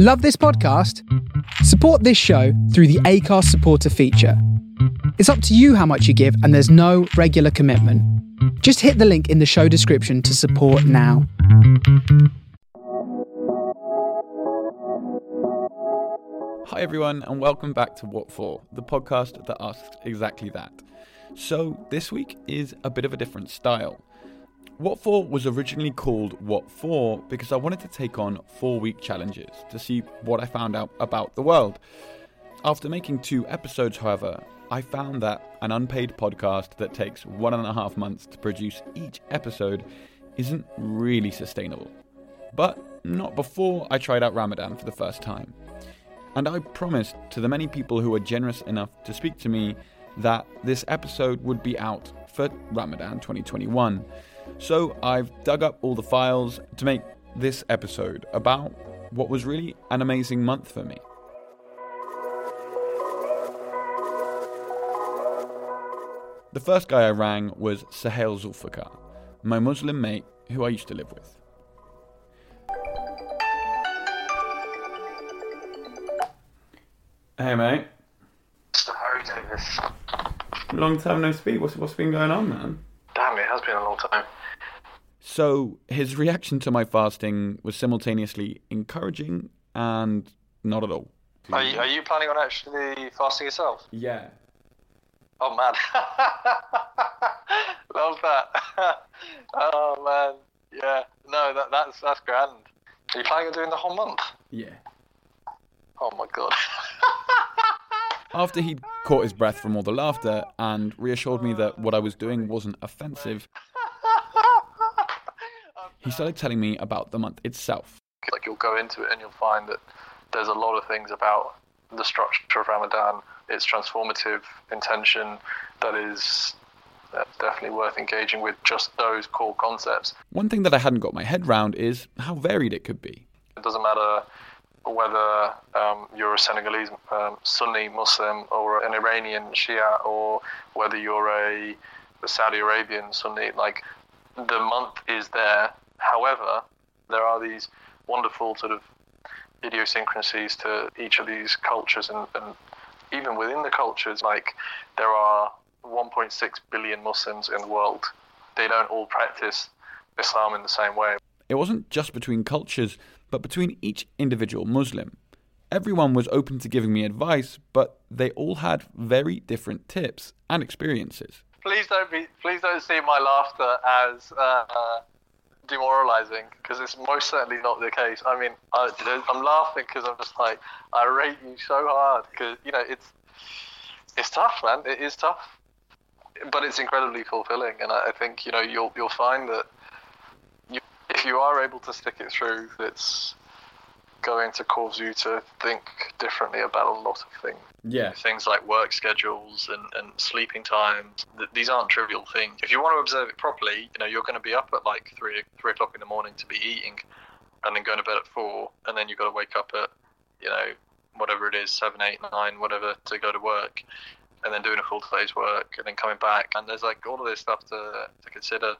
Love this podcast? Support this show through the Acast supporter feature. It's up to you how much you give, and there's no regular commitment. Just hit the link in the show description to support now. Hi, everyone, and welcome back to What For, the podcast that asks exactly that. So, this week is a bit of a different style. What For was originally called What For because I wanted to take on four week challenges to see what I found out about the world. After making two episodes, however, I found that an unpaid podcast that takes one and a half months to produce each episode isn't really sustainable. But not before I tried out Ramadan for the first time. And I promised to the many people who were generous enough to speak to me that this episode would be out for Ramadan 2021. So I've dug up all the files to make this episode about what was really an amazing month for me. The first guy I rang was Suhail Zulfikar, my Muslim mate who I used to live with. Hey mate, So how are you doing this? long time no speak. What's what's been going on, man? Damn, it has been a long time. So his reaction to my fasting was simultaneously encouraging and not at all. Are you, are you planning on actually fasting yourself? Yeah. Oh man, love that. oh man, yeah. No, that that's that's grand. Are you planning on doing the whole month? Yeah. Oh my god. After he'd caught his breath from all the laughter and reassured me that what I was doing wasn't offensive, he started telling me about the month itself. like you'll go into it and you'll find that there's a lot of things about the structure of Ramadan, its transformative intention that is uh, definitely worth engaging with just those core concepts. One thing that I hadn't got my head round is how varied it could be. It doesn't matter whether um, you're a Senegalese um, Sunni Muslim or an Iranian Shia or whether you're a, a Saudi Arabian Sunni. Like the month is there. However, there are these wonderful sort of idiosyncrasies to each of these cultures, and, and even within the cultures, like there are 1.6 billion Muslims in the world. They don't all practice Islam in the same way. It wasn't just between cultures, but between each individual Muslim. Everyone was open to giving me advice, but they all had very different tips and experiences. please don't be please don't see my laughter as uh, uh, demoralizing because it's most certainly not the case. I mean I, i'm laughing because i'm just like i rate you so hard because you know it's it's tough man. It is tough. But it's incredibly fulfilling and i, I think you know you'll you'll find that you, if you are able to stick it through it's going to cause you to think differently about a lot of things Yeah. things like work schedules and, and sleeping times. Th- These aren't trivial things. If you want to observe it properly, you know you're going to be up at like three three o'clock in the morning to be eating, and then going to bed at four, and then you've got to wake up at you know whatever it is seven, eight, nine, whatever to go to work, and then doing a full day's work, and then coming back, and there's like all of this stuff to to consider.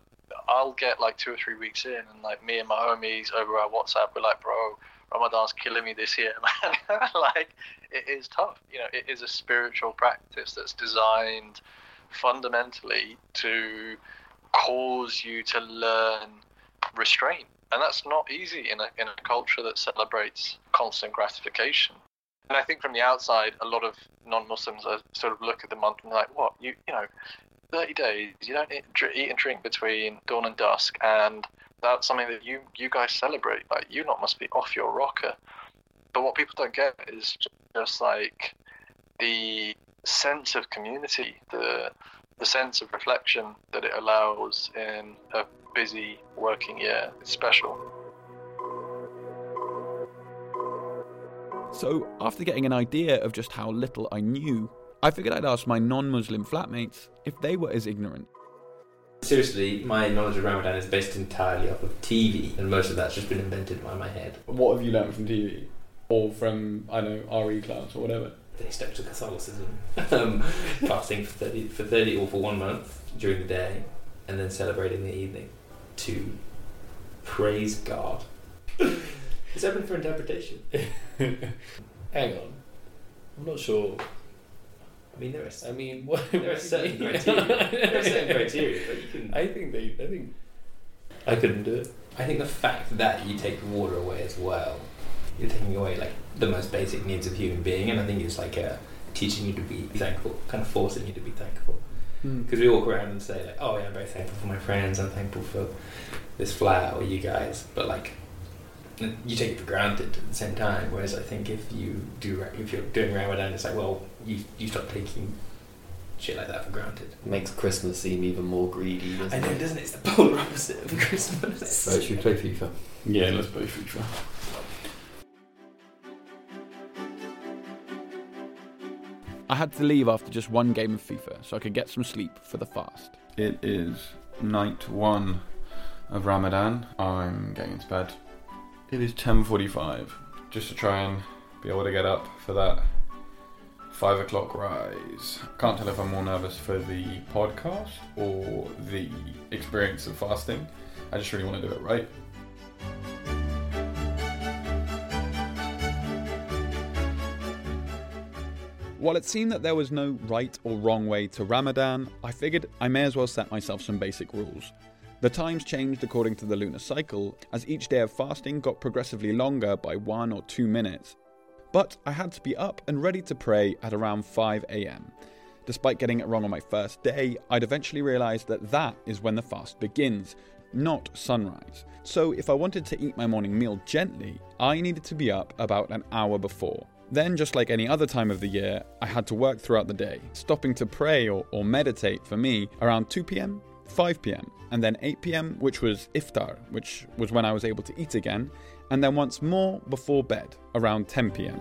I'll get like two or three weeks in, and like me and my homies over our WhatsApp, we're like, bro, Ramadan's killing me this year, man. like, it is tough. You know, it is a spiritual practice that's designed fundamentally to cause you to learn restraint. And that's not easy in a, in a culture that celebrates constant gratification. And I think from the outside, a lot of non-Muslims sort of look at the month and like, what you you know, thirty days, you don't eat, eat and drink between dawn and dusk, and that's something that you you guys celebrate. Like you lot must be off your rocker. But what people don't get is just like the sense of community, the the sense of reflection that it allows in a busy working year. It's special. So, after getting an idea of just how little I knew, I figured I'd ask my non Muslim flatmates if they were as ignorant. Seriously, my knowledge of Ramadan is based entirely off of TV, and most of that's just been invented by my head. What have you learned from TV? Or from, I don't know, RE class or whatever? They stuck to Catholicism, um, fasting for thirty for thirty or for one month during the day, and then celebrating the evening to praise God. It's open for interpretation. Hang on. I'm not sure. I mean, there are, I mean, what? there are certain criteria. There are certain criteria, but you can. I think they. I think. I couldn't do it. I think the fact that you take the water away as well, you're taking away like the most basic needs of human being, and I think it's like uh, teaching you to be thankful, kind of forcing you to be thankful. Hmm. Because we walk around and say like, "Oh yeah, I'm very thankful for my friends. I'm thankful for this flat or you guys," but like you take it for granted at the same time. Whereas I think if you do, if you're doing Ramadan, it's like, well, you you stop taking shit like that for granted. Makes Christmas seem even more greedy, doesn't it? I know, it? doesn't it? It's the polar opposite of Christmas. So should we play FIFA? Yeah, let's play FIFA. I had to leave after just one game of FIFA so I could get some sleep for the fast. It is night one of Ramadan. I'm getting into bed. It is 10:45, just to try and be able to get up for that five o'clock rise. Can't tell if I'm more nervous for the podcast or the experience of fasting. I just really want to do it right. While it seemed that there was no right or wrong way to Ramadan, I figured I may as well set myself some basic rules. The times changed according to the lunar cycle, as each day of fasting got progressively longer by one or two minutes. But I had to be up and ready to pray at around 5 am. Despite getting it wrong on my first day, I'd eventually realised that that is when the fast begins, not sunrise. So if I wanted to eat my morning meal gently, I needed to be up about an hour before. Then, just like any other time of the year, I had to work throughout the day, stopping to pray or, or meditate for me around 2 pm, 5 pm, and then 8 pm, which was iftar, which was when I was able to eat again, and then once more before bed around 10 pm.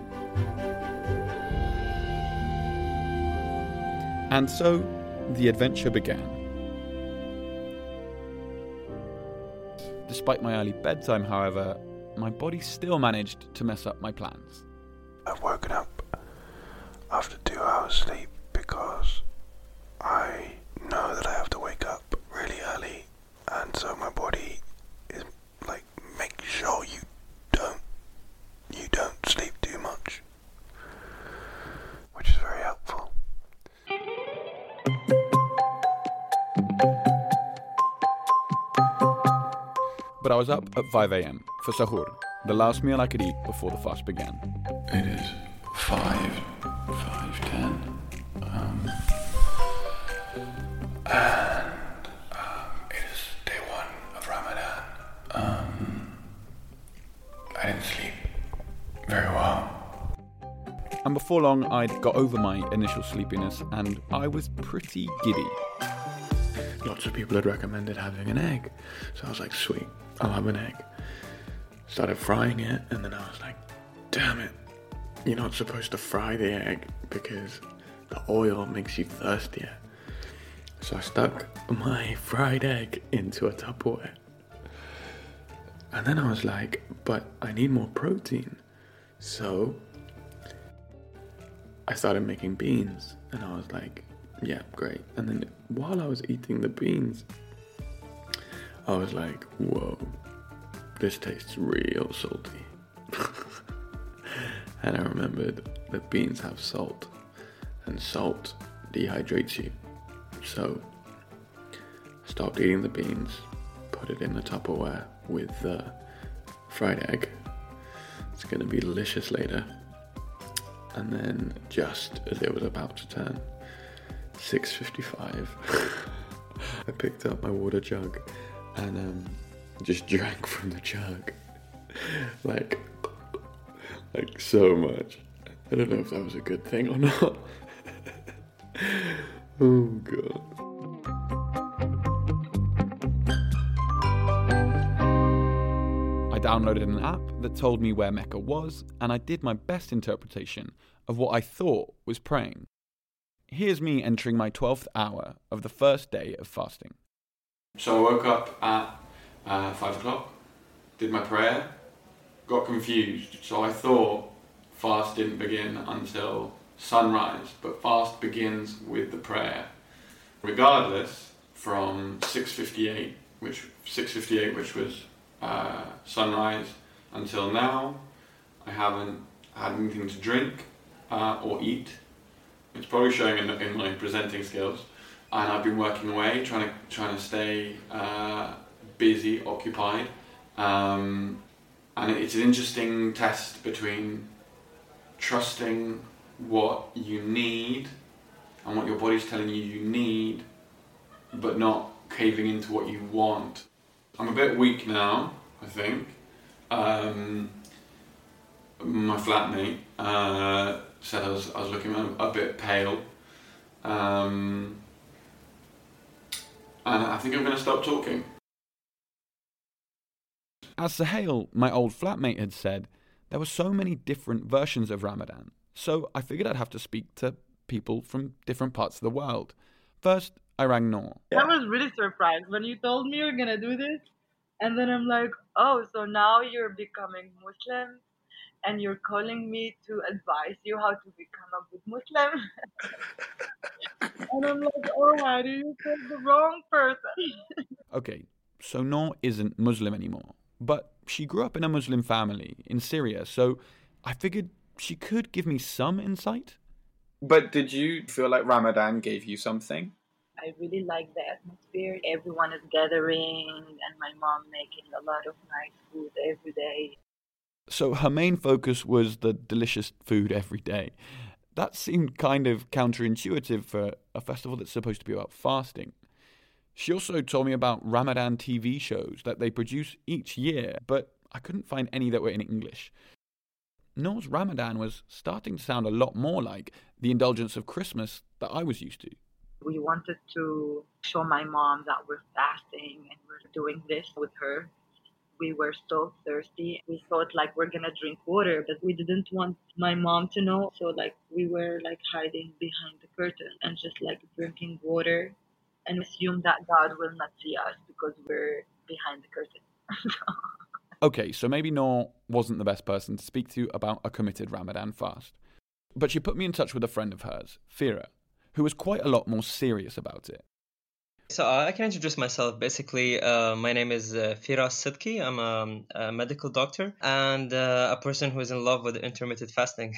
And so the adventure began. Despite my early bedtime, however, my body still managed to mess up my plans. I've woken up after two hours sleep because I know that I have and so my body is like make sure you don't you don't sleep too much. Which is very helpful. But i was up at 5am for sahur the last meal i could eat before the fast began. It is 5 before long, I'd got over my initial sleepiness and I was pretty giddy. Lots of people had recommended having an egg, so I was like, sweet, I'll have an egg. Started frying it, and then I was like, damn it, you're not supposed to fry the egg because the oil makes you thirstier. So I stuck my fried egg into a Tupperware. And then I was like, but I need more protein. So I started making beans, and I was like, yeah, great. And then while I was eating the beans, I was like, whoa, this tastes real salty. and I remembered that beans have salt, and salt dehydrates you. So stopped eating the beans, put it in the Tupperware with the fried egg. It's gonna be delicious later. And then just as it was about to turn 6.55, I picked up my water jug and um, just drank from the jug. like, like so much. I don't know if that was a good thing or not. oh god. Downloaded an app that told me where Mecca was, and I did my best interpretation of what I thought was praying. Here's me entering my 12th hour of the first day of fasting. So I woke up at uh, 5 o'clock, did my prayer, got confused. So I thought fast didn't begin until sunrise, but fast begins with the prayer. Regardless, from 6.58, which 6.58, which was uh, sunrise, until now, I haven't had anything to drink uh, or eat. It's probably showing in, in my presenting skills. And I've been working away, trying to trying to stay uh, busy, occupied. Um, and it's an interesting test between trusting what you need and what your body's telling you you need, but not caving into what you want. I'm a bit weak now, I think. Um, my flatmate uh, said I was, I was looking a, bit pale. Um, and I think I'm going to stop talking. As Suhail, my old flatmate, had said, there were so many different versions of Ramadan, so I figured I'd have to speak to people from different parts of the world. First, I rang Noor. I was really surprised when you told me you're gonna do this, and then I'm like, oh, so now you're becoming Muslim, and you're calling me to advise you how to become a good Muslim. and I'm like, oh my, you called the wrong person. Okay, so Noor isn't Muslim anymore, but she grew up in a Muslim family in Syria, so I figured she could give me some insight. But did you feel like Ramadan gave you something? I really like the atmosphere. Everyone is gathering, and my mom making a lot of nice food every day. So her main focus was the delicious food every day. That seemed kind of counterintuitive for a festival that's supposed to be about fasting. She also told me about Ramadan TV shows that they produce each year, but I couldn't find any that were in English. Noor's Ramadan was starting to sound a lot more like the indulgence of Christmas that I was used to. We wanted to show my mom that we're fasting and we're doing this with her. We were so thirsty. We thought like we're gonna drink water, but we didn't want my mom to know. So like we were like hiding behind the curtain and just like drinking water and assume that God will not see us because we're behind the curtain. Okay, so maybe Noor wasn't the best person to speak to about a committed Ramadan fast. But she put me in touch with a friend of hers, Fira, who was quite a lot more serious about it. So uh, I can introduce myself. Basically, uh, my name is uh, Firas Sidki. I'm a, a, medical doctor and uh, a person who is in love with intermittent fasting.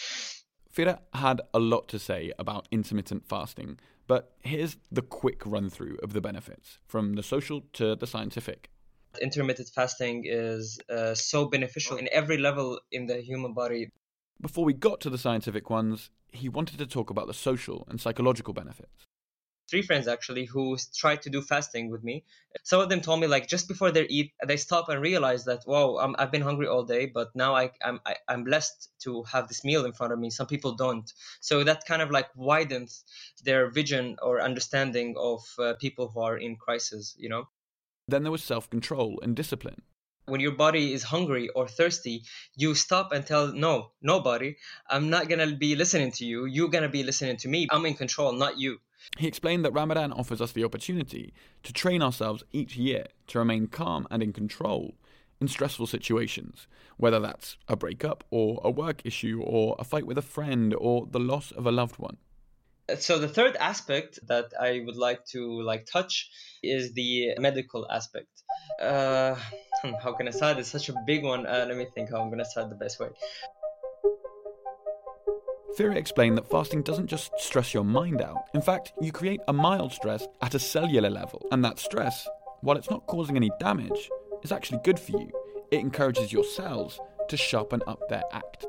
Fira had a lot to say about intermittent fasting, but here's the quick run through of the benefits, from the social to the scientific intermittent fasting is uh, so beneficial in every level in the human body. Before we got to the scientific ones, he wanted to talk about the social and psychological benefits. Three friends actually who tried to do fasting with me. Some of them told me like just before they eat, they stop and realize that wow, i have been hungry all day, but now I, I'm I, am i am blessed to have this meal in front of me. Some people don't, so that kind of like widens their vision or understanding of uh, people who are in crisis. You know. Then there was self control and discipline. When your body is hungry or thirsty, you stop and tell, no, nobody, I'm not going to be listening to you. You're going to be listening to me. I'm in control, not you. He explained that Ramadan offers us the opportunity to train ourselves each year to remain calm and in control in stressful situations, whether that's a breakup or a work issue or a fight with a friend or the loss of a loved one so the third aspect that i would like to like touch is the medical aspect uh, how can i start? It's such a big one. Uh, let me think how i'm gonna start the best way. Fira explained that fasting doesn't just stress your mind out. In fact, you create a mild stress at a cellular level, and that stress, while it's not causing any damage, is actually good for you. It encourages your cells to sharpen up their act.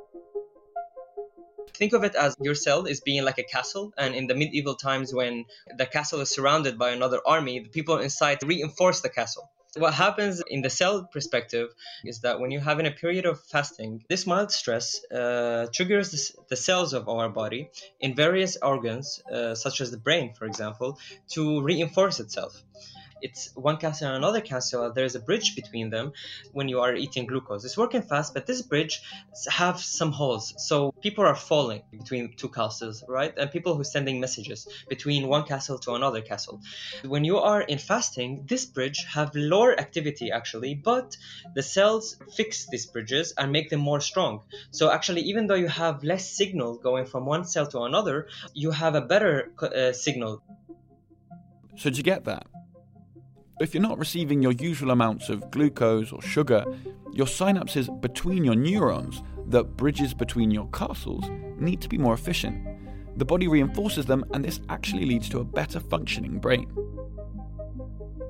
Think of it as your cell is being like a castle. And in the medieval times when the castle is surrounded by another army the people inside reinforce the castle what happens in the cell perspective is that when you're having a period of fasting, this mild stress uh, triggers the, cells of our body in various organs, uh, such as the brain, for example, to reinforce itself it's one castle and another castle. There's a bridge between them when you are eating glucose. It's working fast, but this bridge have some holes. So people are falling between two castles, right? And people who are sending messages between one castle to another castle. When you are in fasting, this bridge have lower activity actually, but the cells fix these bridges and make them more strong. So actually, even though you have less signal going from one cell to another, you have a better uh, signal. So did you get that? If you're not receiving your usual amounts of glucose or sugar, your synapses between your neurons, the bridges between your castles, need to be more efficient. The body reinforces them, and this actually leads to a better functioning brain.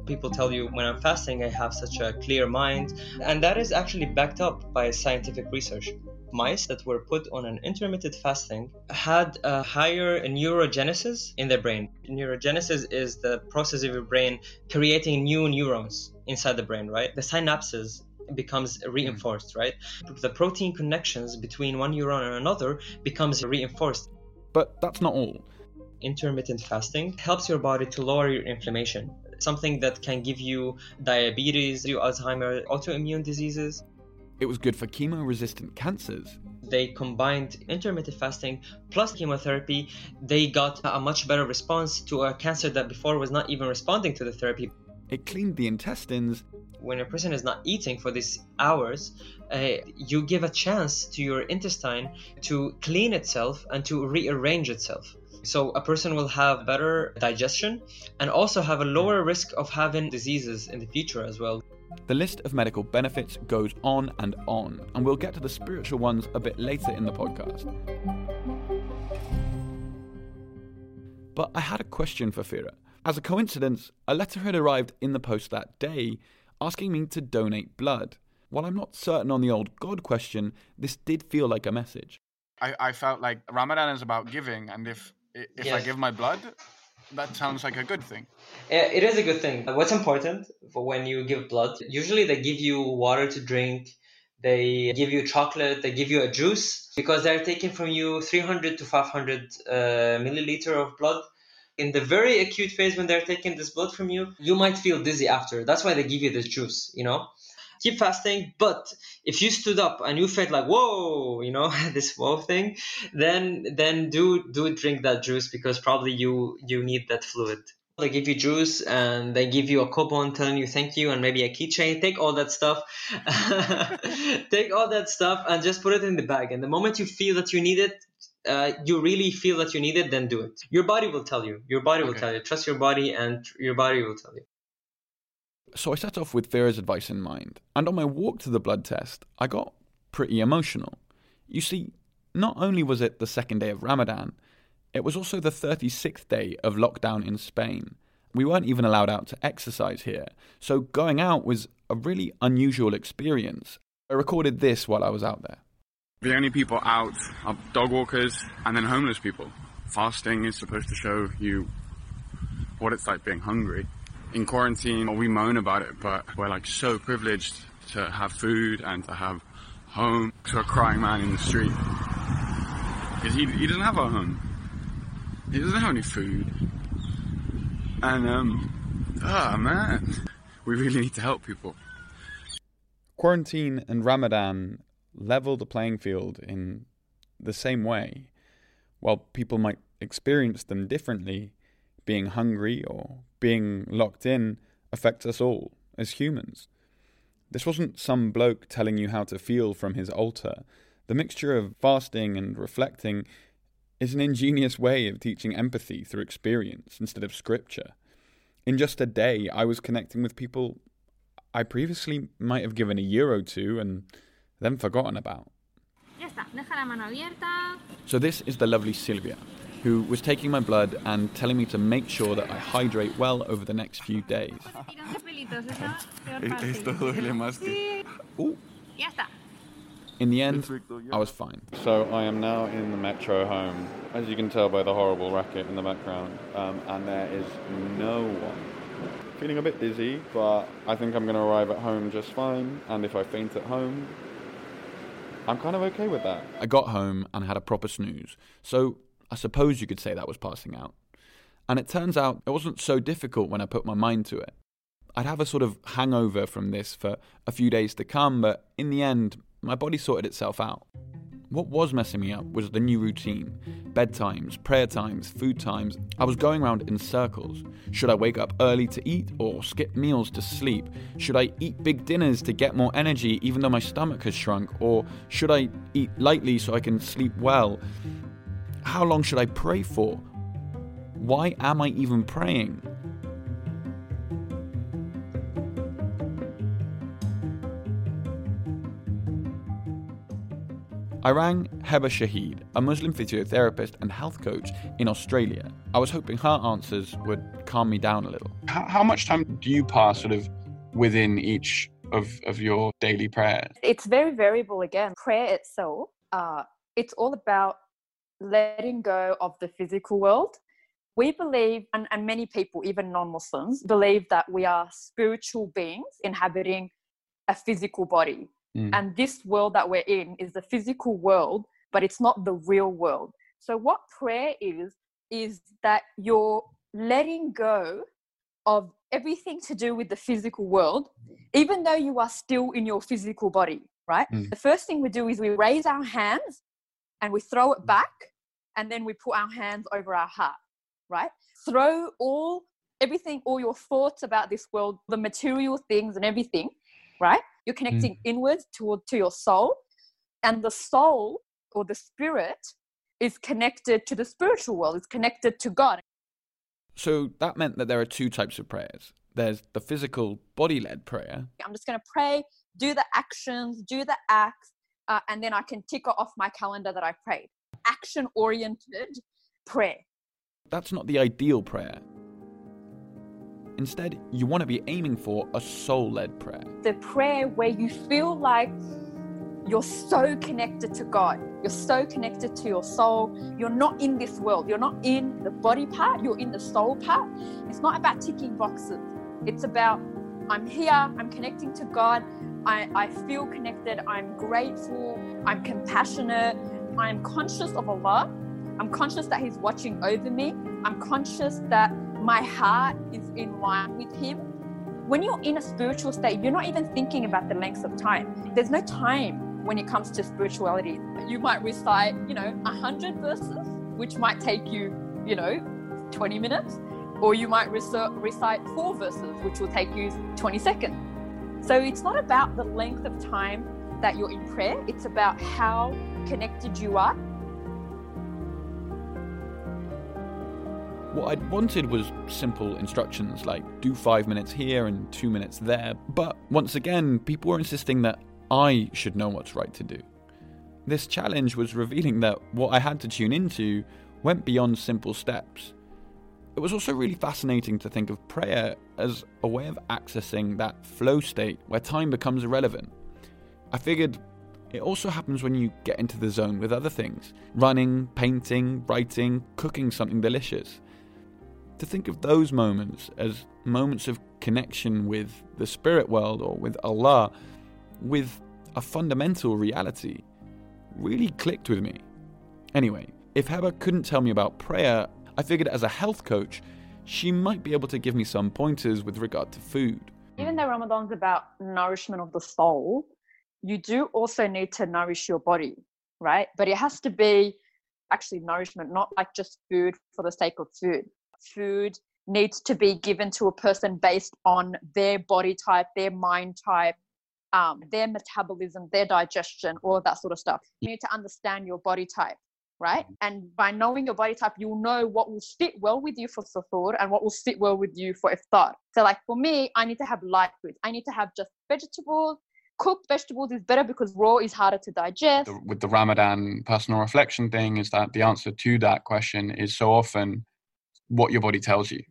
People tell you when I'm fasting, I have such a clear mind, and that is actually backed up by scientific research. Mice that were put on an intermittent fasting had a higher neurogenesis in their brain. Neurogenesis is the process of your brain creating new neurons inside the brain, right? The synapses becomes hmm. reinforced, right? The protein connections between one neuron and another becomes reinforced. But that's not all. Intermittent fasting helps your body to lower your inflammation, something that can give you diabetes, Alzheimer, autoimmune diseases. It was good for chemo resistant cancers. They combined intermittent fasting plus chemotherapy. They got a much better response to a cancer that before was not even responding to the therapy. It cleaned the intestines. When a person is not eating for these hours, uh, you give a chance to your intestine to clean itself and to rearrange itself. So a person will have better digestion and also have a lower risk of having diseases in the future as well. The list of medical benefits goes on and on, and we'll get to the spiritual ones a bit later in the podcast. But I had a question for Fira. As a coincidence, a letter had arrived in the post that day asking me to donate blood. While I'm not certain on the old God question, this did feel like a message. I, I felt like Ramadan is about giving, and if if I give my blood, that sounds like a good thing. It is a good thing. What's important for when you give blood? Usually they give you water to drink, they give you chocolate, they give you a juice because they're taking from you 300 to 500 uh, milliliter of blood. In the very acute phase when they're taking this blood from you, you might feel dizzy after. That's why they give you this juice, you know? Keep fasting, but if you stood up and you felt like whoa, you know, this whoa thing, then then do do drink that juice because probably you you need that fluid. They give you juice and they give you a coupon telling you thank you and maybe a keychain. Take all that stuff. Take all that stuff and just put it in the bag. And the moment you feel that you need it, uh, you really feel that you need it, then do it. Your body will tell you. Your body will tell you. Trust your body and your body will tell you. So I set off with Fira's advice in mind, and on my walk to the blood test, I got pretty emotional. You see, not only was it the second day of Ramadan, it was also the 36th day of lockdown in Spain. We weren't even allowed out to exercise here, so going out was a really unusual experience. I recorded this while I was out there. The only people out are dog walkers and then homeless people. Fasting is supposed to show you what it's like being hungry. In quarantine, or we moan about it, but we're like so privileged to have food and to have home to a crying man in the street. Because he, he doesn't have a home. He doesn't have any food. And, um, ah, man. We really need to help people. Quarantine and Ramadan level the playing field in the same way. While people might experience them differently, being hungry or being locked in affects us all as humans. This wasn't some bloke telling you how to feel from his altar. The mixture of fasting and reflecting is an ingenious way of teaching empathy through experience instead of scripture. In just a day, I was connecting with people I previously might have given a euro to and then forgotten about. Ya deja la mano abierta. So, this is the lovely Sylvia, who was taking my blood and telling me to make sure that I hydrate well over the next few days. Tiran los pelitos, es la peor Es- parte. esto duele más Sí. que- Ooh. Ya está. In the end, I was fine. So, I am now in the metro home, as you can tell by the horrible racket in the background, um, and there is no one. Feeling a bit dizzy, but I think I'm going to arrive at home just fine, and if I faint at home, I'm kind of okay with that. I got home and had a proper snooze, so I suppose you could say that was passing out. And it turns out it wasn't so difficult when I put my mind to it. I'd have a sort of hangover from this for a few days to come, but in the end, my body sorted itself out. What was messing me up was the new routine bedtimes, prayer times, food times. I was going around in circles. Should I wake up early to eat or skip meals to sleep? Should I eat big dinners to get more energy even though my stomach has shrunk? Or should I eat lightly so I can sleep well? How long should I pray for? Why am I even praying? I rang Heba Shahid, a Muslim physiotherapist and health coach in Australia. I was hoping her answers would calm me down a little. How, how much time do you pass sort of within each of, of your daily prayers? It's very variable again. Prayer itself, uh, it's all about letting go of the physical world. We believe, and, and many people, even non Muslims, believe that we are spiritual beings inhabiting a physical body. Mm. And this world that we're in is the physical world, but it's not the real world. So, what prayer is, is that you're letting go of everything to do with the physical world, even though you are still in your physical body, right? Mm. The first thing we do is we raise our hands and we throw it mm. back, and then we put our hands over our heart, right? Throw all everything, all your thoughts about this world, the material things and everything, right? You're connecting mm. inwards toward to your soul, and the soul or the spirit is connected to the spiritual world. It's connected to God. So that meant that there are two types of prayers. There's the physical body led prayer, I'm just going to pray, do the actions, do the acts, uh, and then I can tick off my calendar that I prayed. Action oriented prayer. That's not the ideal prayer. Instead, you want to be aiming for a soul led prayer. The prayer where you feel like you're so connected to God, you're so connected to your soul. You're not in this world, you're not in the body part, you're in the soul part. It's not about ticking boxes, it's about I'm here, I'm connecting to God, I, I feel connected, I'm grateful, I'm compassionate, I'm conscious of Allah, I'm conscious that He's watching over me, I'm conscious that my heart is in line with Him. When you're in a spiritual state, you're not even thinking about the length of time. There's no time when it comes to spirituality. You might recite, you know, 100 verses, which might take you, you know, 20 minutes, or you might recite, recite four verses, which will take you 20 seconds. So it's not about the length of time that you're in prayer, it's about how connected you are What I'd wanted was simple instructions like do five minutes here and two minutes there, but once again, people were insisting that I should know what's right to do. This challenge was revealing that what I had to tune into went beyond simple steps. It was also really fascinating to think of prayer as a way of accessing that flow state where time becomes irrelevant. I figured it also happens when you get into the zone with other things running, painting, writing, cooking something delicious. To think of those moments as moments of connection with the spirit world or with Allah, with a fundamental reality, really clicked with me. Anyway, if Heba couldn't tell me about prayer, I figured as a health coach, she might be able to give me some pointers with regard to food. even though Ramadan's about nourishment of the soul, you do also need to nourish your body, right? But it has to be actually nourishment, not like just food for the sake of food. Food needs to be given to a person based on their body type, their mind type, um, their metabolism, their digestion, all of that sort of stuff. You need to understand your body type, right? And by knowing your body type, you'll know what will fit well with you for suhoor and what will fit well with you for iftar. So, like for me, I need to have light foods. I need to have just vegetables. Cooked vegetables is better because raw is harder to digest. The, with the Ramadan personal reflection thing, is that the answer to that question is so often what your body tells you.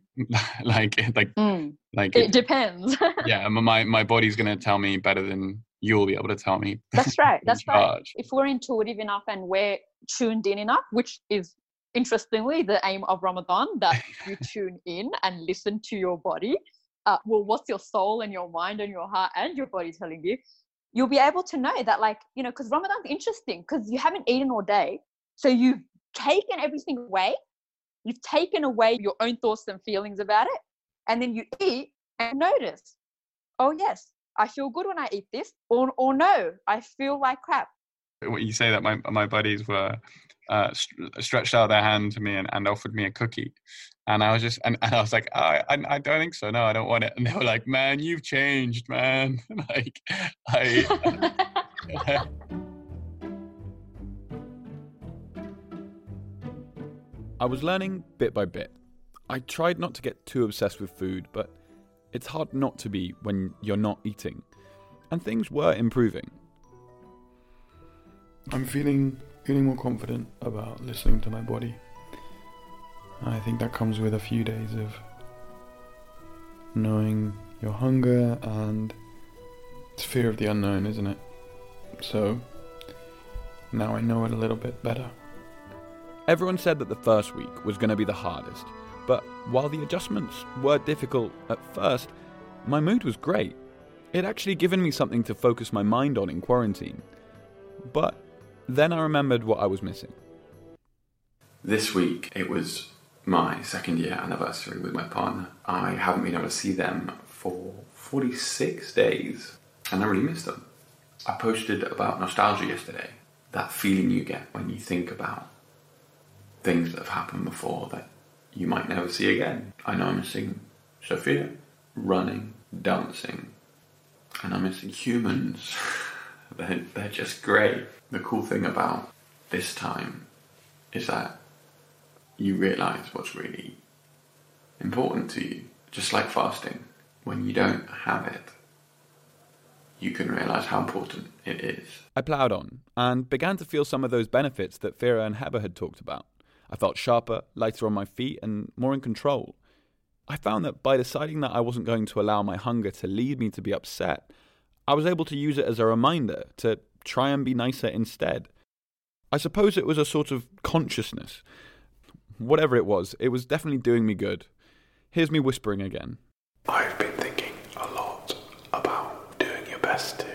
like, like, Mm. like, It depends. yeah, my my body's gonna tell me better than you'll be able to tell me. That's right. That's right. If we're intuitive enough and we're tuned in enough, which is interestingly the aim of Ramadan, that you tune in and listen to your body. Uh, well, what's your soul and your mind and your heart and your body telling you? You'll be able to know that, like, you know, because Ramadan's interesting because you haven't eaten all day. So you've taken everything away. You've taken away your own thoughts and feelings about it. And then you eat and notice, oh, yes, I feel good when I eat this. Or, or no, I feel like crap. You say that, my my buddies were uh, st- stretched out their hand to me and, and offered me a cookie, and I was just and, and I was like, I, I I don't think so. No, I don't want it. And they were like, Man, you've changed, man. like I. I was learning bit by bit. I tried not to get too obsessed with food, but it's hard not to be when you're not eating. And things were improving. I'm feeling feeling more confident about listening to my body. I think that comes with a few days of knowing your hunger and it's fear of the unknown, isn't it? So now I know it a little bit better. Everyone said that the first week was going to be the hardest, but while the adjustments were difficult at first, my mood was great. It actually given me something to focus my mind on in quarantine. But then I remembered what I was missing. This week it was my second year anniversary with my partner. I haven't been able to see them for 46 days and I really miss them. I posted about nostalgia yesterday. That feeling you get when you think about things that have happened before that you might never see again. I know I'm missing Sophia, running, dancing, and I'm missing humans. they're, they're just great. The cool thing about this time is that you realize what's really important to you. Just like fasting, when you don't have it, you can realize how important it is. I ploughed on and began to feel some of those benefits that Fira and Heba had talked about. I felt sharper, lighter on my feet, and more in control. I found that by deciding that I wasn't going to allow my hunger to lead me to be upset, I was able to use it as a reminder to try and be nicer instead. I suppose it was a sort of consciousness. Whatever it was, it was definitely doing me good. Here's me whispering again. I've been thinking a lot about doing your best to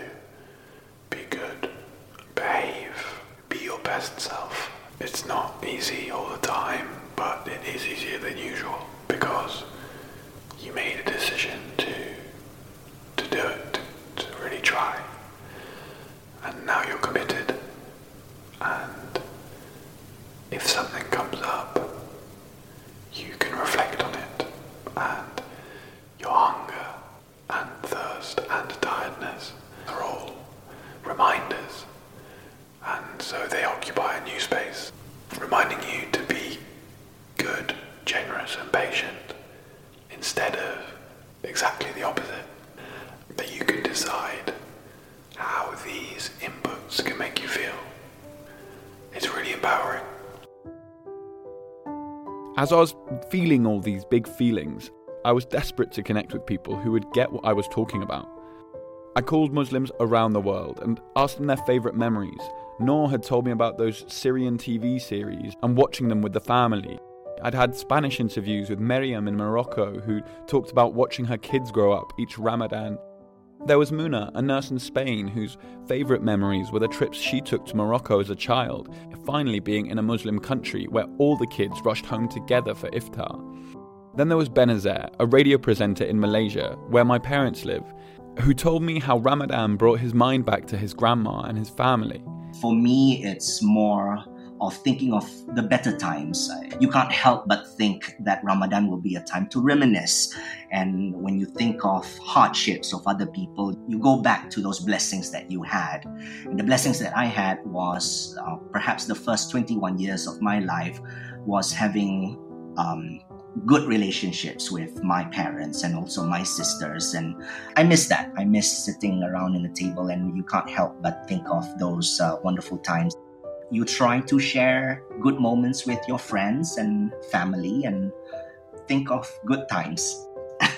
be good, behave, be your best self. It's not easy all the time, but it is easier than usual because you made feeling all these big feelings, I was desperate to connect with people who would get what I was talking about. I called Muslims around the world and asked them their favourite memories. Noor had told me about those Syrian TV series and watching them with the family. I'd had Spanish interviews with Miriam in Morocco who talked about watching her kids grow up each Ramadan. There was Muna, a nurse in Spain, whose favourite memories were the trips she took to Morocco as a child, finally being in a Muslim country where all the kids rushed home together for iftar. Then there was Benazer, a radio presenter in Malaysia, where my parents live, who told me how Ramadan brought his mind back to his grandma and his family. For me, it's more of thinking of the better times. You can't help but think that Ramadan will be a time to reminisce. And when you think of hardships of other people, you go back to those blessings that you had. And the blessings that I had was uh, perhaps the first 21 years of my life was having um, good relationships with my parents and also my sisters and i miss that i miss sitting around in the table and you can't help but think of those uh, wonderful times you try to share good moments with your friends and family and think of good times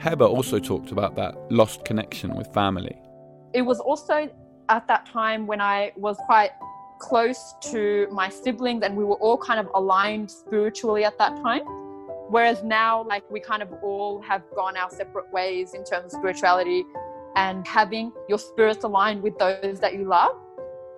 Heba also talked about that lost connection with family. It was also at that time when I was quite close to my siblings and we were all kind of aligned spiritually at that time. Whereas now, like, we kind of all have gone our separate ways in terms of spirituality and having your spirits aligned with those that you love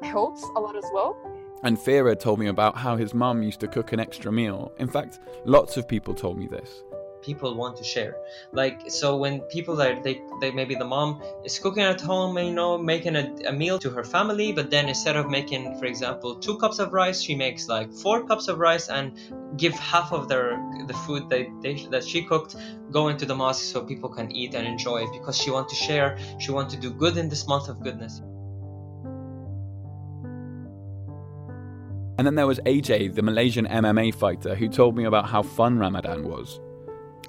helps a lot as well. And Fira told me about how his mum used to cook an extra meal. In fact, lots of people told me this. people want to share like so when people are they, they maybe the mom is cooking at home you know making a, a meal to her family but then instead of making for example two cups of rice she makes like four cups of rice and give half of their the food that they, that she cooked go into the mosque so people can eat and enjoy it because she want to share she want to do good in this month of goodness And then there was AJ, the Malaysian MMA fighter, who told me about how fun Ramadan was.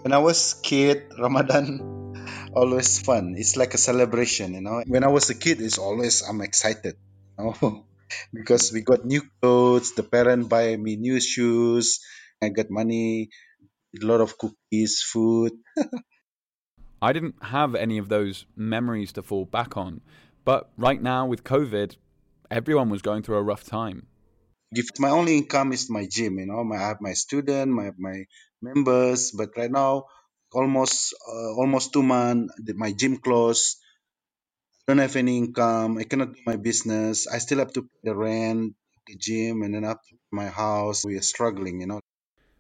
When I was kid, Ramadan always fun. It's like a celebration, you know. When I was a kid, it's always I'm excited. You know? because we got new clothes. The parent buy me new shoes. I got money, a lot of cookies, food. I didn't have any of those memories to fall back on. But right now, with COVID, everyone was going through a rough time. If my only income is my gym, you know, my, I have my student, my my members, but right now, almost uh, almost two months, my gym closed. I don't have any income. I cannot do my business. I still have to pay the rent, the gym, and then up my house. We are struggling, you know.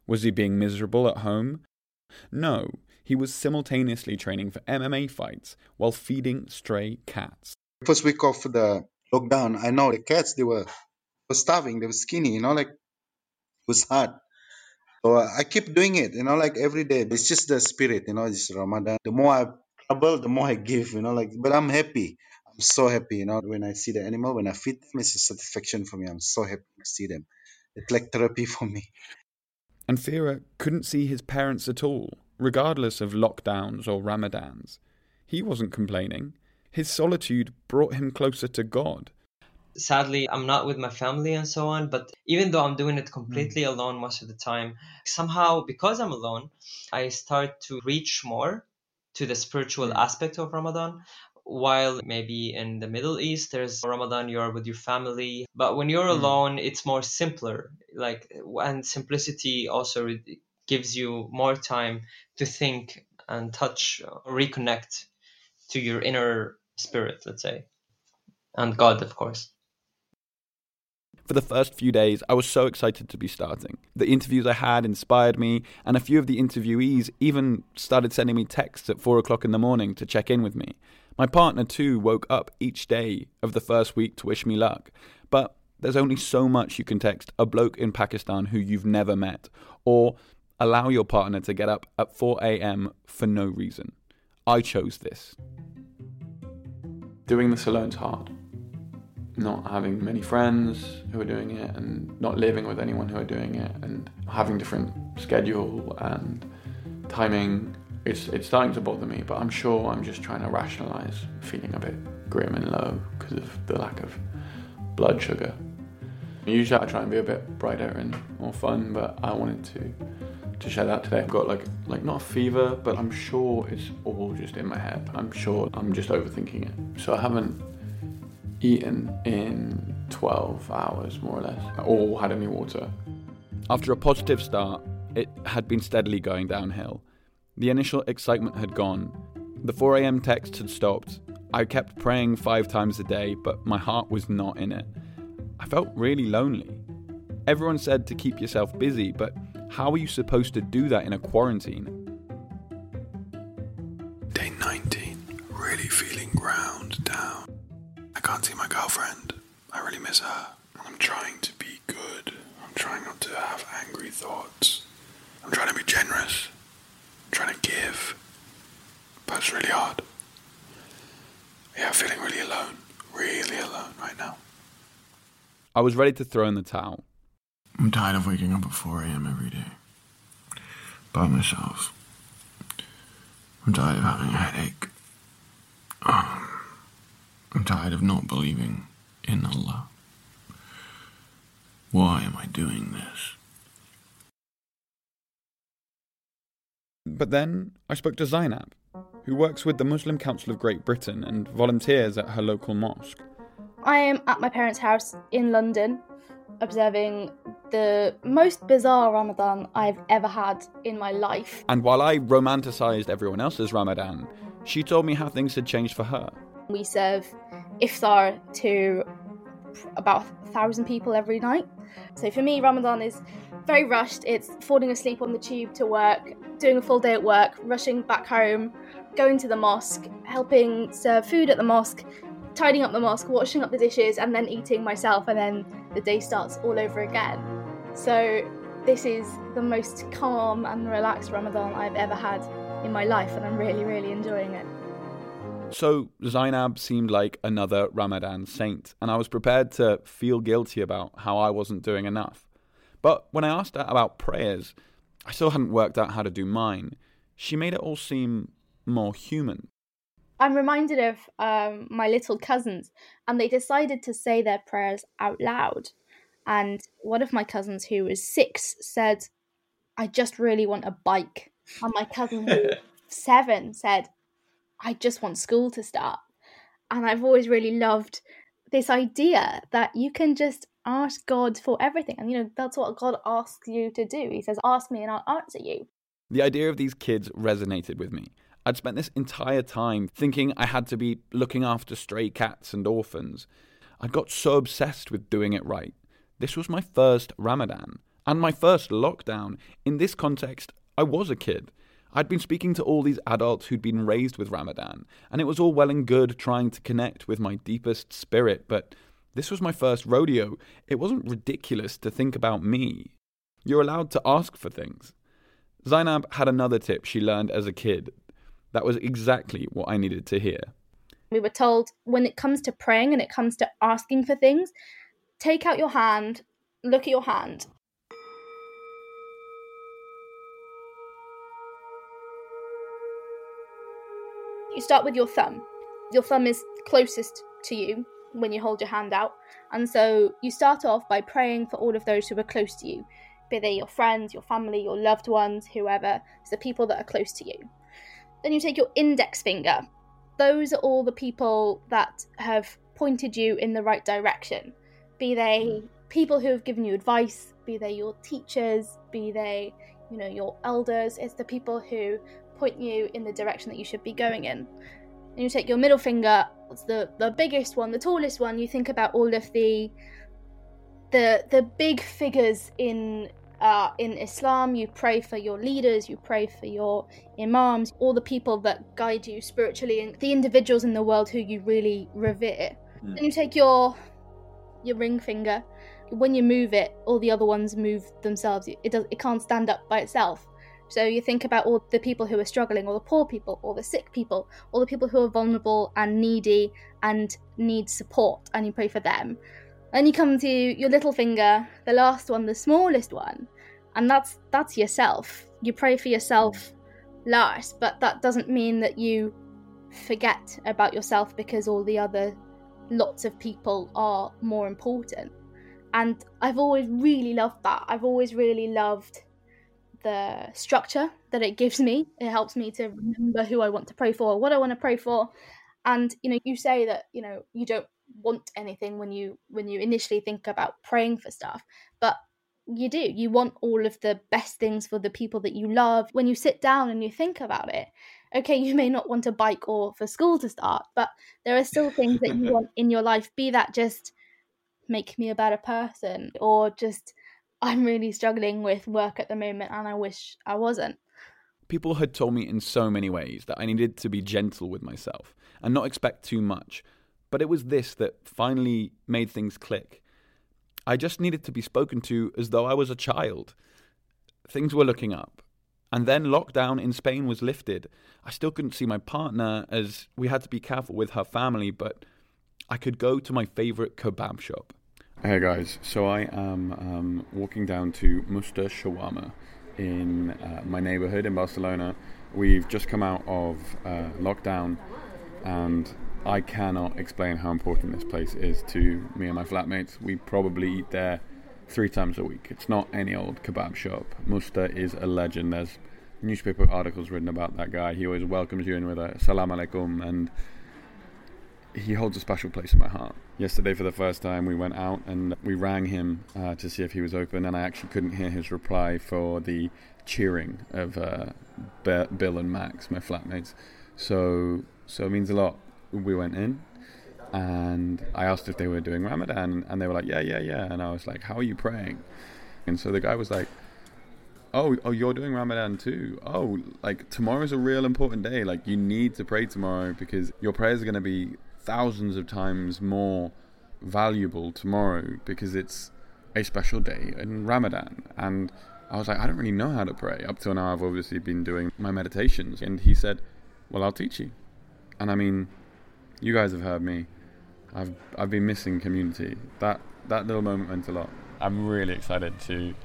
Was he being miserable at home? No, he was simultaneously training for MMA fights while feeding stray cats. First week of the lockdown, I know the cats they were, were starving, they were skinny, you know, like it was hard. So I keep doing it, you know, like every day. It's just the spirit, you know, it's Ramadan. The more I trouble, the more I give, you know, like but I'm happy. I'm so happy, you know, when I see the animal, when I feed them, it's a satisfaction for me. I'm so happy to see them. It's like therapy for me. And Fira couldn't see his parents at all, regardless of lockdowns or Ramadans. He wasn't complaining. His solitude brought him closer to God. Sadly, I'm not with my family and so on, but even though I'm doing it hmm. completely alone most of the time, somehow because I'm alone, I start to reach more to the spiritual hmm. aspect of Ramadan. While maybe in the Middle East, there's Ramadan, you're with your family. But when you're Mm. alone, it's more simpler. Like, and simplicity also re- gives you more time to think and touch, or reconnect to your inner spirit, let's say, and God, of course. For the first few days, I was so excited to be starting. The interviews I had inspired me, and a few of the interviewees even started sending me texts at four o'clock in the morning to check in with me. My partner, too, woke up each day of the first week to wish me luck. But there's only so much you can text a bloke in Pakistan who you've never met, or allow your partner to get up at 4 a.m. for no reason. I chose this. Doing this alone's hard. Not having many friends who are doing it, and not living with anyone who are doing it, and having different schedule and timing. It's it's starting to bother me, but I'm sure I'm just trying to rationalize feeling a bit grim and low because of the lack of blood sugar. Usually I try and be a bit brighter and more fun, but I wanted to to share that today. I've got like like not a fever, but I'm sure it's all just in my head. I'm sure I'm just overthinking it. So I haven't eaten in 12 hours more or less, or had any water. After a positive start, it had been steadily going downhill. The initial excitement had gone. The 4am text had stopped. I kept praying five times a day, but my heart was not in it. I felt really lonely. Everyone said to keep yourself busy, but how are you supposed to do that in a quarantine? Day 19. Really feeling ground down. I can't see my girlfriend. I really miss her. I'm trying to be good. I'm trying not to have angry thoughts. I'm trying to be generous. I'm trying to give. But it's really hard. Yeah, I'm feeling really alone. Really alone right now. I was ready to throw in the towel. I'm tired of waking up at 4 a.m. every day. By myself. I'm tired of having a headache. Um, I'm tired of not believing in Allah. Why am I doing this? But then I spoke to Zainab, who works with the Muslim Council of Great Britain and volunteers at her local mosque. I am at my parents' house in London, observing the most bizarre Ramadan I've ever had in my life. And while I romanticised everyone else's Ramadan, she told me how things had changed for her. We serve iftar to about a thousand people every night. So for me, Ramadan is very rushed. It's falling asleep on the tube to work, doing a full day at work, rushing back home, going to the mosque, helping serve food at the mosque, tidying up the mosque, washing up the dishes, and then eating myself, and then the day starts all over again. So this is the most calm and relaxed Ramadan I've ever had in my life, and I'm really, really enjoying it. So Zainab seemed like another Ramadan saint, and I was prepared to feel guilty about how I wasn't doing enough. But when I asked her about prayers, I still hadn't worked out how to do mine. She made it all seem more human. I'm reminded of um, my little cousins, and they decided to say their prayers out loud. And one of my cousins, who was six, said, I just really want a bike. And my cousin, who was seven, said, I just want school to start. And I've always really loved this idea that you can just ask God for everything. And, you know, that's what God asks you to do. He says, Ask me and I'll answer you. The idea of these kids resonated with me. I'd spent this entire time thinking I had to be looking after stray cats and orphans. I got so obsessed with doing it right. This was my first Ramadan and my first lockdown. In this context, I was a kid. I'd been speaking to all these adults who'd been raised with Ramadan, and it was all well and good trying to connect with my deepest spirit, but this was my first rodeo. It wasn't ridiculous to think about me. You're allowed to ask for things. Zainab had another tip she learned as a kid. That was exactly what I needed to hear. We were told when it comes to praying and it comes to asking for things, take out your hand, look at your hand, you start with your thumb. Your thumb is closest to you when you hold your hand out. And so you start off by praying for all of those who are close to you, be they your friends, your family, your loved ones, whoever, it's the people that are close to you. Then you take your index finger. Those are all the people that have pointed you in the right direction, be they people who have given you advice, be they your teachers, be they, you know, your elders. It's the people who point you in the direction that you should be going in. And you take your middle finger, it's the the biggest one, the tallest one. You think about all of the the the big figures in uh, in Islam. You pray for your leaders, you pray for your imams, all the people that guide you spiritually, and the individuals in the world who you really revere. Mm. Then you take your your ring finger. When you move it, all the other ones move themselves. It does. It can't stand up by itself. So you think about all the people who are struggling, all the poor people, all the sick people, all the people who are vulnerable and needy and need support, and you pray for them. Then you come to your little finger, the last one, the smallest one, and that's that's yourself. You pray for yourself last, but that doesn't mean that you forget about yourself because all the other lots of people are more important. And I've always really loved that. I've always really loved the structure that it gives me. It helps me to remember who I want to pray for, what I want to pray for. And you know, you say that, you know, you don't want anything when you when you initially think about praying for stuff, but you do. You want all of the best things for the people that you love. When you sit down and you think about it, okay, you may not want a bike or for school to start, but there are still things that you want in your life, be that just make me a better person or just I'm really struggling with work at the moment and I wish I wasn't. People had told me in so many ways that I needed to be gentle with myself and not expect too much. But it was this that finally made things click. I just needed to be spoken to as though I was a child. Things were looking up. And then lockdown in Spain was lifted. I still couldn't see my partner as we had to be careful with her family, but I could go to my favorite kebab shop. Hey guys, so I am um, walking down to Musta Shawarma in uh, my neighborhood in Barcelona. We've just come out of uh, lockdown, and I cannot explain how important this place is to me and my flatmates. We probably eat there three times a week. It's not any old kebab shop. Musta is a legend. There's newspaper articles written about that guy. He always welcomes you in with a salam alaikum and he holds a special place in my heart. Yesterday, for the first time, we went out and we rang him uh, to see if he was open, and I actually couldn't hear his reply for the cheering of uh, Bill and Max, my flatmates. So, so it means a lot. We went in, and I asked if they were doing Ramadan, and they were like, "Yeah, yeah, yeah." And I was like, "How are you praying?" And so the guy was like, "Oh, oh, you're doing Ramadan too. Oh, like tomorrow's a real important day. Like you need to pray tomorrow because your prayers are going to be thousands of times more valuable tomorrow because it's a special day in Ramadan. And I was like, I don't really know how to pray. Up till now, I've obviously been doing my meditations. And he said, Well, I'll teach you. And I mean, you guys have heard me. I've I've been missing community. That that little moment meant a lot. I'm really excited to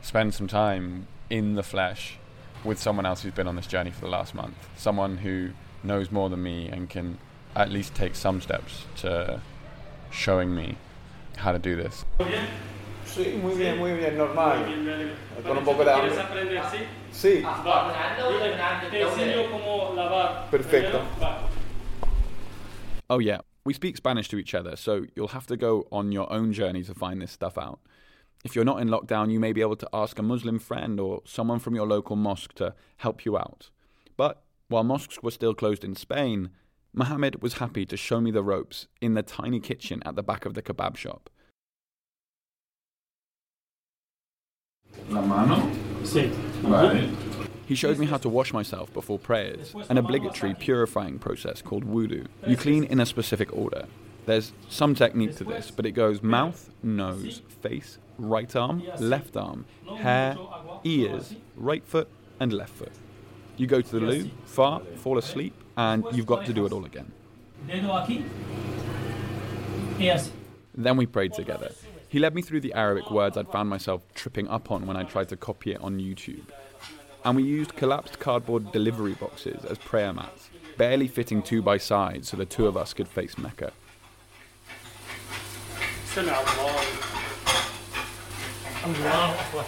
spend some time in the flesh with someone else who's been on this journey for the last month. Someone who knows more than me and can at least take some steps to showing me how to do this. Sí, muy bien, muy bien, normal. Con un poco de hambre. Sí. Te enseño cómo lavar. Perfecto. Oh, yeah, we speak Spanish to each other, so you'll have to go on your own journey to find this stuff out. If you're not in lockdown, you may be able to ask a Muslim friend or someone from your local mosque to help you out. But while mosques were still closed in Spain, Mohammed was happy to show me the ropes in the tiny kitchen at the back of the kebab shop. La mano? Sí. Vale. He showed me how to wash myself before prayers, an obligatory purifying process called wudu. You clean in a specific order. There's some technique to this, but it goes mouth, nose, face, right arm, left arm, hair, ears, right foot, and left foot. You go to the loo, fart, fall asleep, and you've got to do it all again. Then we prayed together. He led me through the Arabic words I'd found myself tripping up on when I tried to copy it on YouTube. And we used collapsed cardboard delivery boxes as prayer mats, barely fitting two by side so the two of us could face Mecca. Allah Akbar.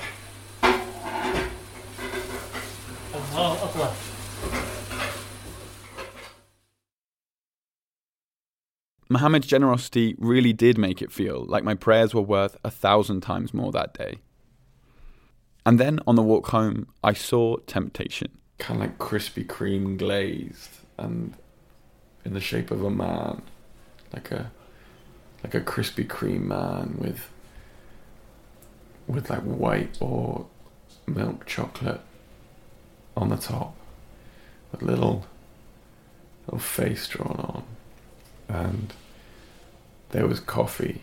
Allah Akbar. Muhammad's generosity really did make it feel like my prayers were worth a thousand times more that day. And then on the walk home, I saw temptation. Kind of like Krispy Kreme glazed and in the shape of a man, like a like a Krispy Kreme man with with like white or milk chocolate on the top, with little little face drawn on, and there was coffee,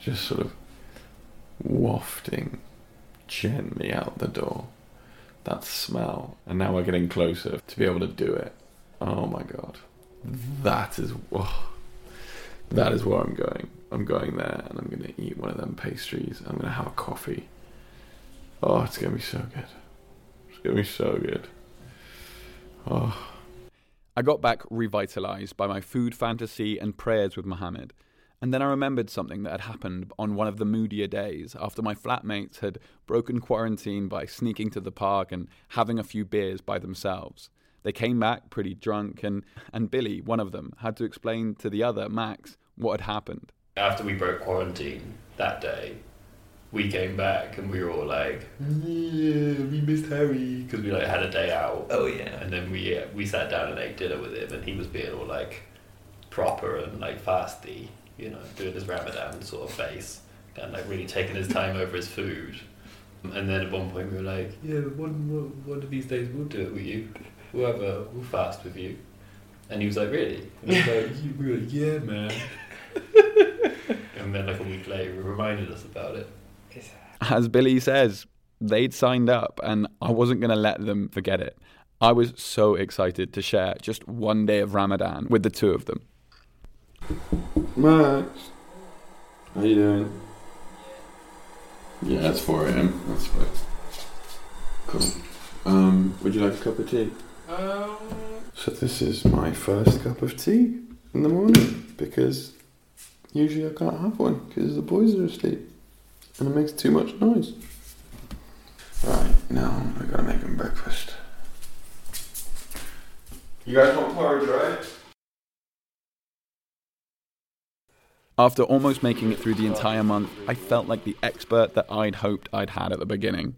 just sort of wafting gently out the door. That smell, and now we're getting closer to be able to do it. Oh my god, that is oh, that is where I'm going. I'm going there, and I'm gonna eat one of them pastries. I'm gonna have a coffee. Oh, it's gonna be so good. It's gonna be so good. Oh. I got back revitalized by my food fantasy and prayers with Muhammad. And then I remembered something that had happened on one of the moodier days after my flatmates had broken quarantine by sneaking to the park and having a few beers by themselves. They came back pretty drunk, and, and Billy, one of them, had to explain to the other, Max, what had happened. After we broke quarantine that day, we came back and we were all like, yeah, we missed Harry because we like had a day out. Oh, yeah. And then we uh, we sat down and ate dinner with him, and he was being all like proper and like fasty, you know, doing his Ramadan sort of face and like really taking his time over his food. And then at one point we were like, yeah, one one, one of these days we'll do it with you. We'll have a we'll fast with you. And he was like, really? And he was like, we were like, yeah, man. and then like a week later, he reminded us about it. As Billy says, they'd signed up, and I wasn't going to let them forget it. I was so excited to share just one day of Ramadan with the two of them. Max, how you doing? Yeah, it's 4 a.m. That's right. Cool. Um, would you like a cup of tea? Um, So this is my first cup of tea in the morning because usually I can't have one because the boys are asleep and it makes too much noise. Right, now I gotta make him breakfast. You guys want porridge, right? After almost making it through the entire month, I felt like the expert that I'd hoped I'd had at the beginning.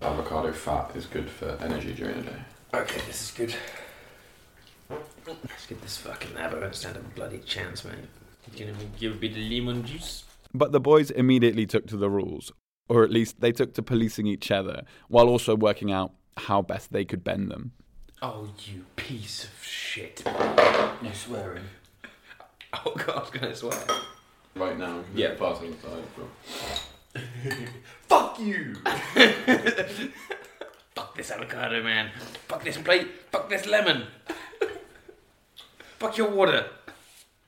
Avocado fat is good for energy during the day. Okay, this is good. Let's get this fucking lab. I don't stand a bloody chance, man. You gonna give me the lemon juice? But the boys immediately took to the rules, or at least they took to policing each other, while also working out how best they could bend them. Oh, you piece of shit. No swearing. Oh god, I was gonna swear. Right now, Yeah. pass on the side. Fuck you! Fuck this avocado, man. Fuck this plate. Fuck this lemon. Fuck your water.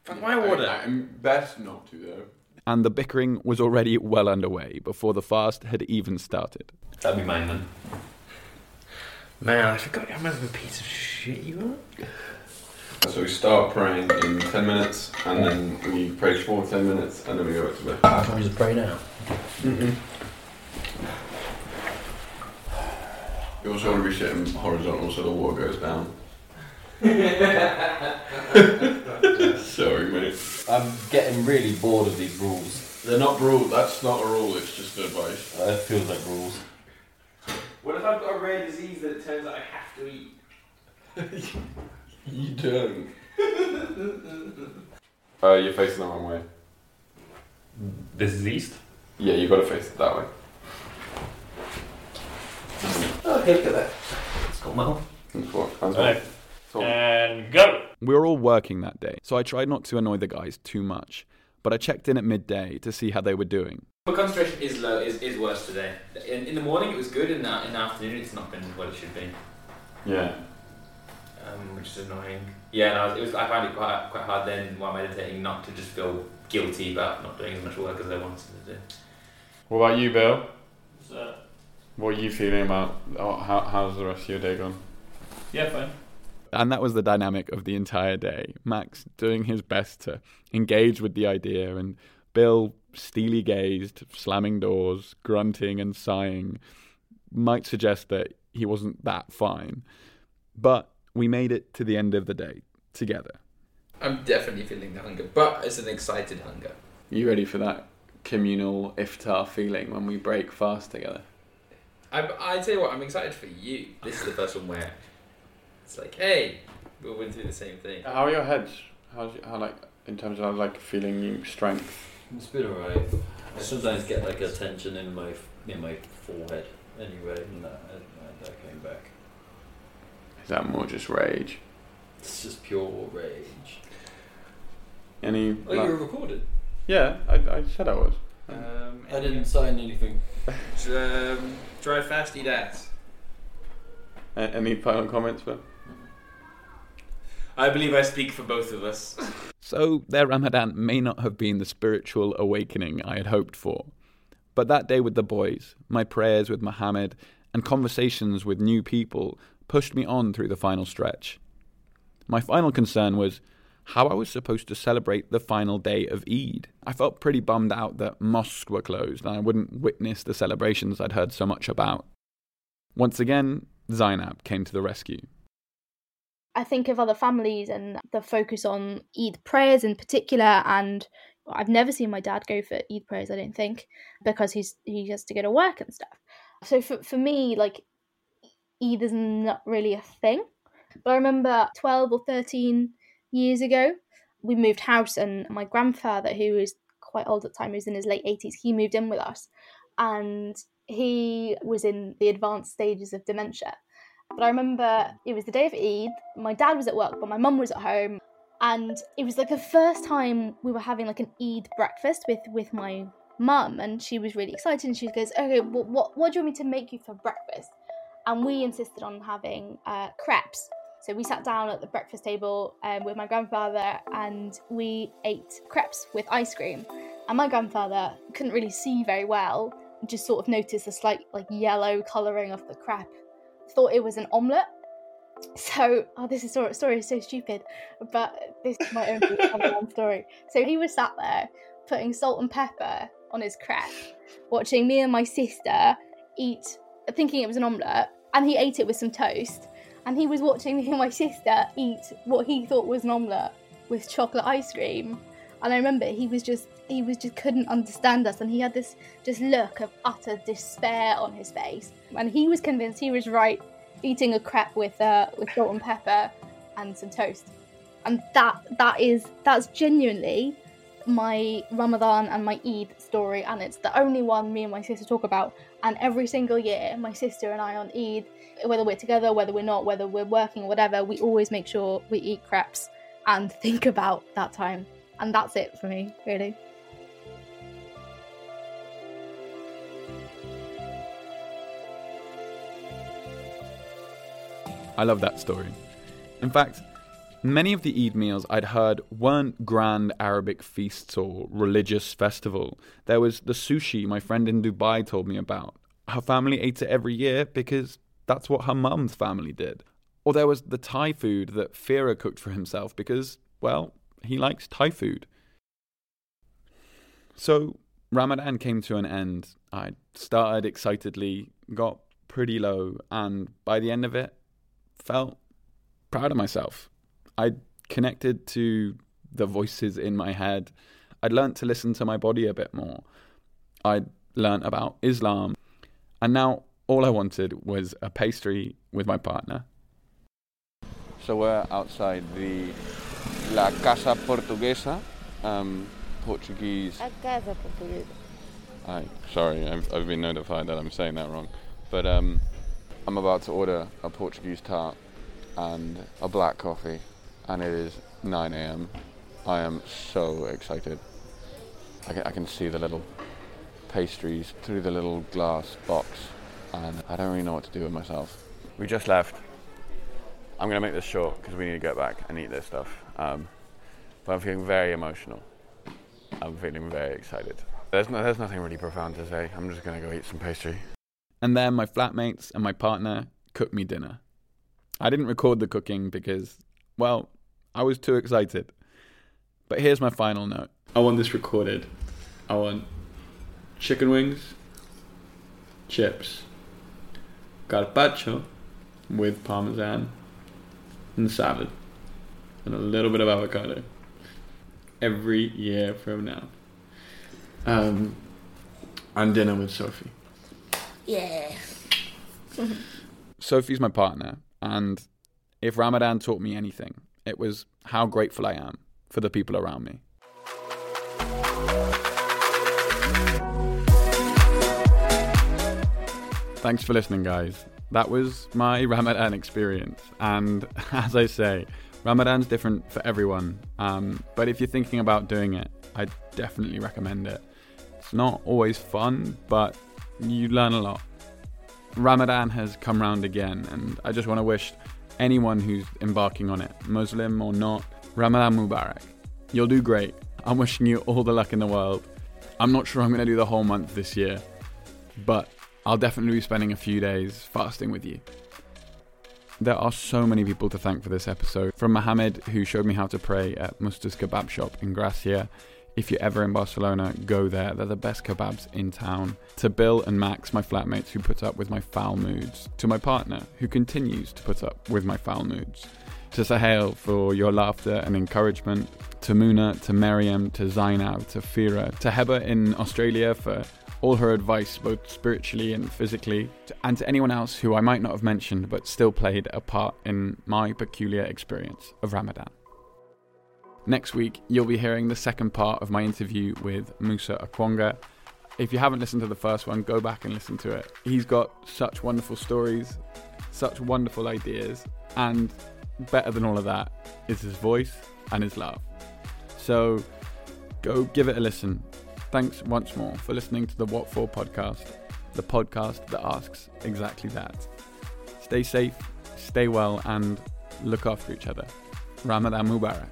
Fuck my water. I, am best not to though. And the bickering was already well underway before the fast had even started. That'd be mine then. Man, I forgot how much of a piece of shit you are. So we start praying in 10 minutes, and then we pray for 10 minutes, and then we go back to bed. Can we just pray now? Mm-hmm. You also want to be sitting horizontal so the water goes down. Sorry, mate. I'm getting really bored of these rules. They're not rule. That's not a rule. It's just advice. Uh, it feels like rules. What if I've got a rare disease that it turns out I have to eat? You don't. Uh, you're facing the wrong way. This is east? Yeah, you've got to face it that way. Okay, look at that. It's gone well. That's what. That's Right. What. And go! We were all working that day, so I tried not to annoy the guys too much. But I checked in at midday to see how they were doing. My concentration is low, is, is worse today. In, in the morning it was good, in the, in the afternoon it's not been what it should be. Yeah. Um, which is annoying. Yeah, and I, was, it was, I found it quite, quite hard then while meditating not to just feel guilty about not doing as much work as I wanted to do. What about you, Bill? So, What are you feeling about? Oh, how, how's the rest of your day gone? yeah, fine. And that was the dynamic of the entire day. Max doing his best to engage with the idea, and Bill steely gazed, slamming doors, grunting and sighing. Might suggest that he wasn't that fine. But we made it to the end of the day together. I'm definitely feeling the hunger, but it's an excited hunger. You ready for that communal iftar feeling when we break fast together? I, I tell you what, I'm excited for you. This is the first one where it's like, hey, we went through the same thing. How are your heads? How's your, how like in terms of like feeling you strength? It's been alright. I sometimes get like a tension in my in my forehead anyway, and that, and that came back. Is that more just rage? It's just pure rage. Any? Oh, like- you were recorded. Yeah, I, I said I was. Um, I didn't sign anything. um, drive fast, eat ass. Any final comments, Bill? I believe I speak for both of us. So their Ramadan may not have been the spiritual awakening I had hoped for. But that day with the boys, my prayers with Mohammed, and conversations with new people pushed me on through the final stretch. My final concern was how I was supposed to celebrate the final day of Eid. I felt pretty bummed out that mosques were closed and I wouldn't witness the celebrations I'd heard so much about. Once again, Zainab came to the rescue. I think of other families and the focus on Eid prayers in particular, and I've never seen my dad go for Eid prayers. I don't think because he's he has to go to work and stuff. So for for me, like Eid is not really a thing. But I remember twelve or thirteen years ago, we moved house, and my grandfather, who was quite old at the time, he was in his late eighties, he moved in with us, and he was in the advanced stages of dementia. But I remember it was the day of Eid. My dad was at work, but my mum was at home, and it was like the first time we were having like an Eid breakfast with with my mum, and she was really excited. And she goes, "Okay, well, what what do you want me to make you for breakfast?" And we insisted on having uh, crepes. So we sat down at the breakfast table um, with my grandfather, and we ate crepes with ice cream. And my grandfather couldn't really see very well, just sort of noticed a slight like yellow colouring of the crepe thought it was an omelette. So, oh, this is story, story is so stupid, but this is my own story. So he was sat there putting salt and pepper on his crepe, watching me and my sister eat, thinking it was an omelette, and he ate it with some toast. And he was watching me and my sister eat what he thought was an omelette with chocolate ice cream. And I remember he was just he was just couldn't understand us, and he had this just look of utter despair on his face. And he was convinced he was right, eating a crepe with uh, with salt and pepper and some toast. And that that is that's genuinely my Ramadan and my Eid story, and it's the only one me and my sister talk about. And every single year, my sister and I on Eid, whether we're together, whether we're not, whether we're working or whatever, we always make sure we eat crepes and think about that time. And that's it for me, really. I love that story. In fact, many of the Eid meals I'd heard weren't grand Arabic feasts or religious festival. There was the sushi my friend in Dubai told me about. Her family ate it every year because that's what her mum's family did. Or there was the Thai food that Fira cooked for himself because, well, he likes Thai food. So Ramadan came to an end. I started excitedly, got pretty low, and by the end of it, felt proud of myself. I connected to the voices in my head. I'd learnt to listen to my body a bit more. I'd learnt about Islam. And now all I wanted was a pastry with my partner. So we're outside the La Casa Portuguesa, um, Portuguese. A casa portuguesa. I sorry, I've, I've been notified that I'm saying that wrong. But um, I'm about to order a Portuguese tart and a black coffee, and it is 9 a.m. I am so excited. I can, I can see the little pastries through the little glass box, and I don't really know what to do with myself. We just left. I'm going to make this short because we need to get back and eat this stuff. Um, but I'm feeling very emotional. I'm feeling very excited. There's, no, there's nothing really profound to say. I'm just going to go eat some pastry. And then my flatmates and my partner cooked me dinner. I didn't record the cooking because, well, I was too excited. But here's my final note. I want this recorded. I want chicken wings, chips, carpaccio with parmesan, and salad, and a little bit of avocado. Every year from now. Um, and dinner with Sophie. Yeah. Sophie's my partner, and if Ramadan taught me anything, it was how grateful I am for the people around me. Thanks for listening, guys. That was my Ramadan experience, and as I say, Ramadan's different for everyone. Um, but if you're thinking about doing it, I definitely recommend it. It's not always fun, but you learn a lot. Ramadan has come round again, and I just want to wish anyone who's embarking on it, Muslim or not, Ramadan Mubarak. You'll do great. I'm wishing you all the luck in the world. I'm not sure I'm going to do the whole month this year, but I'll definitely be spending a few days fasting with you. There are so many people to thank for this episode. From Mohammed, who showed me how to pray at Musta's kebab shop in Gracia. If you're ever in Barcelona, go there. They're the best kebabs in town. To Bill and Max, my flatmates who put up with my foul moods. To my partner, who continues to put up with my foul moods. To Suhail for your laughter and encouragement. To Muna, to Miriam, to Zainab, to Fira. To Heba in Australia for all her advice, both spiritually and physically, and to anyone else who I might not have mentioned but still played a part in my peculiar experience of Ramadan. Next week, you'll be hearing the second part of my interview with Musa Okwonga. If you haven't listened to the first one, go back and listen to it. He's got such wonderful stories, such wonderful ideas, and better than all of that is his voice and his laugh. So go give it a listen. Thanks once more for listening to the What For podcast, the podcast that asks exactly that. Stay safe, stay well, and look after each other. Ramadan Mubarak.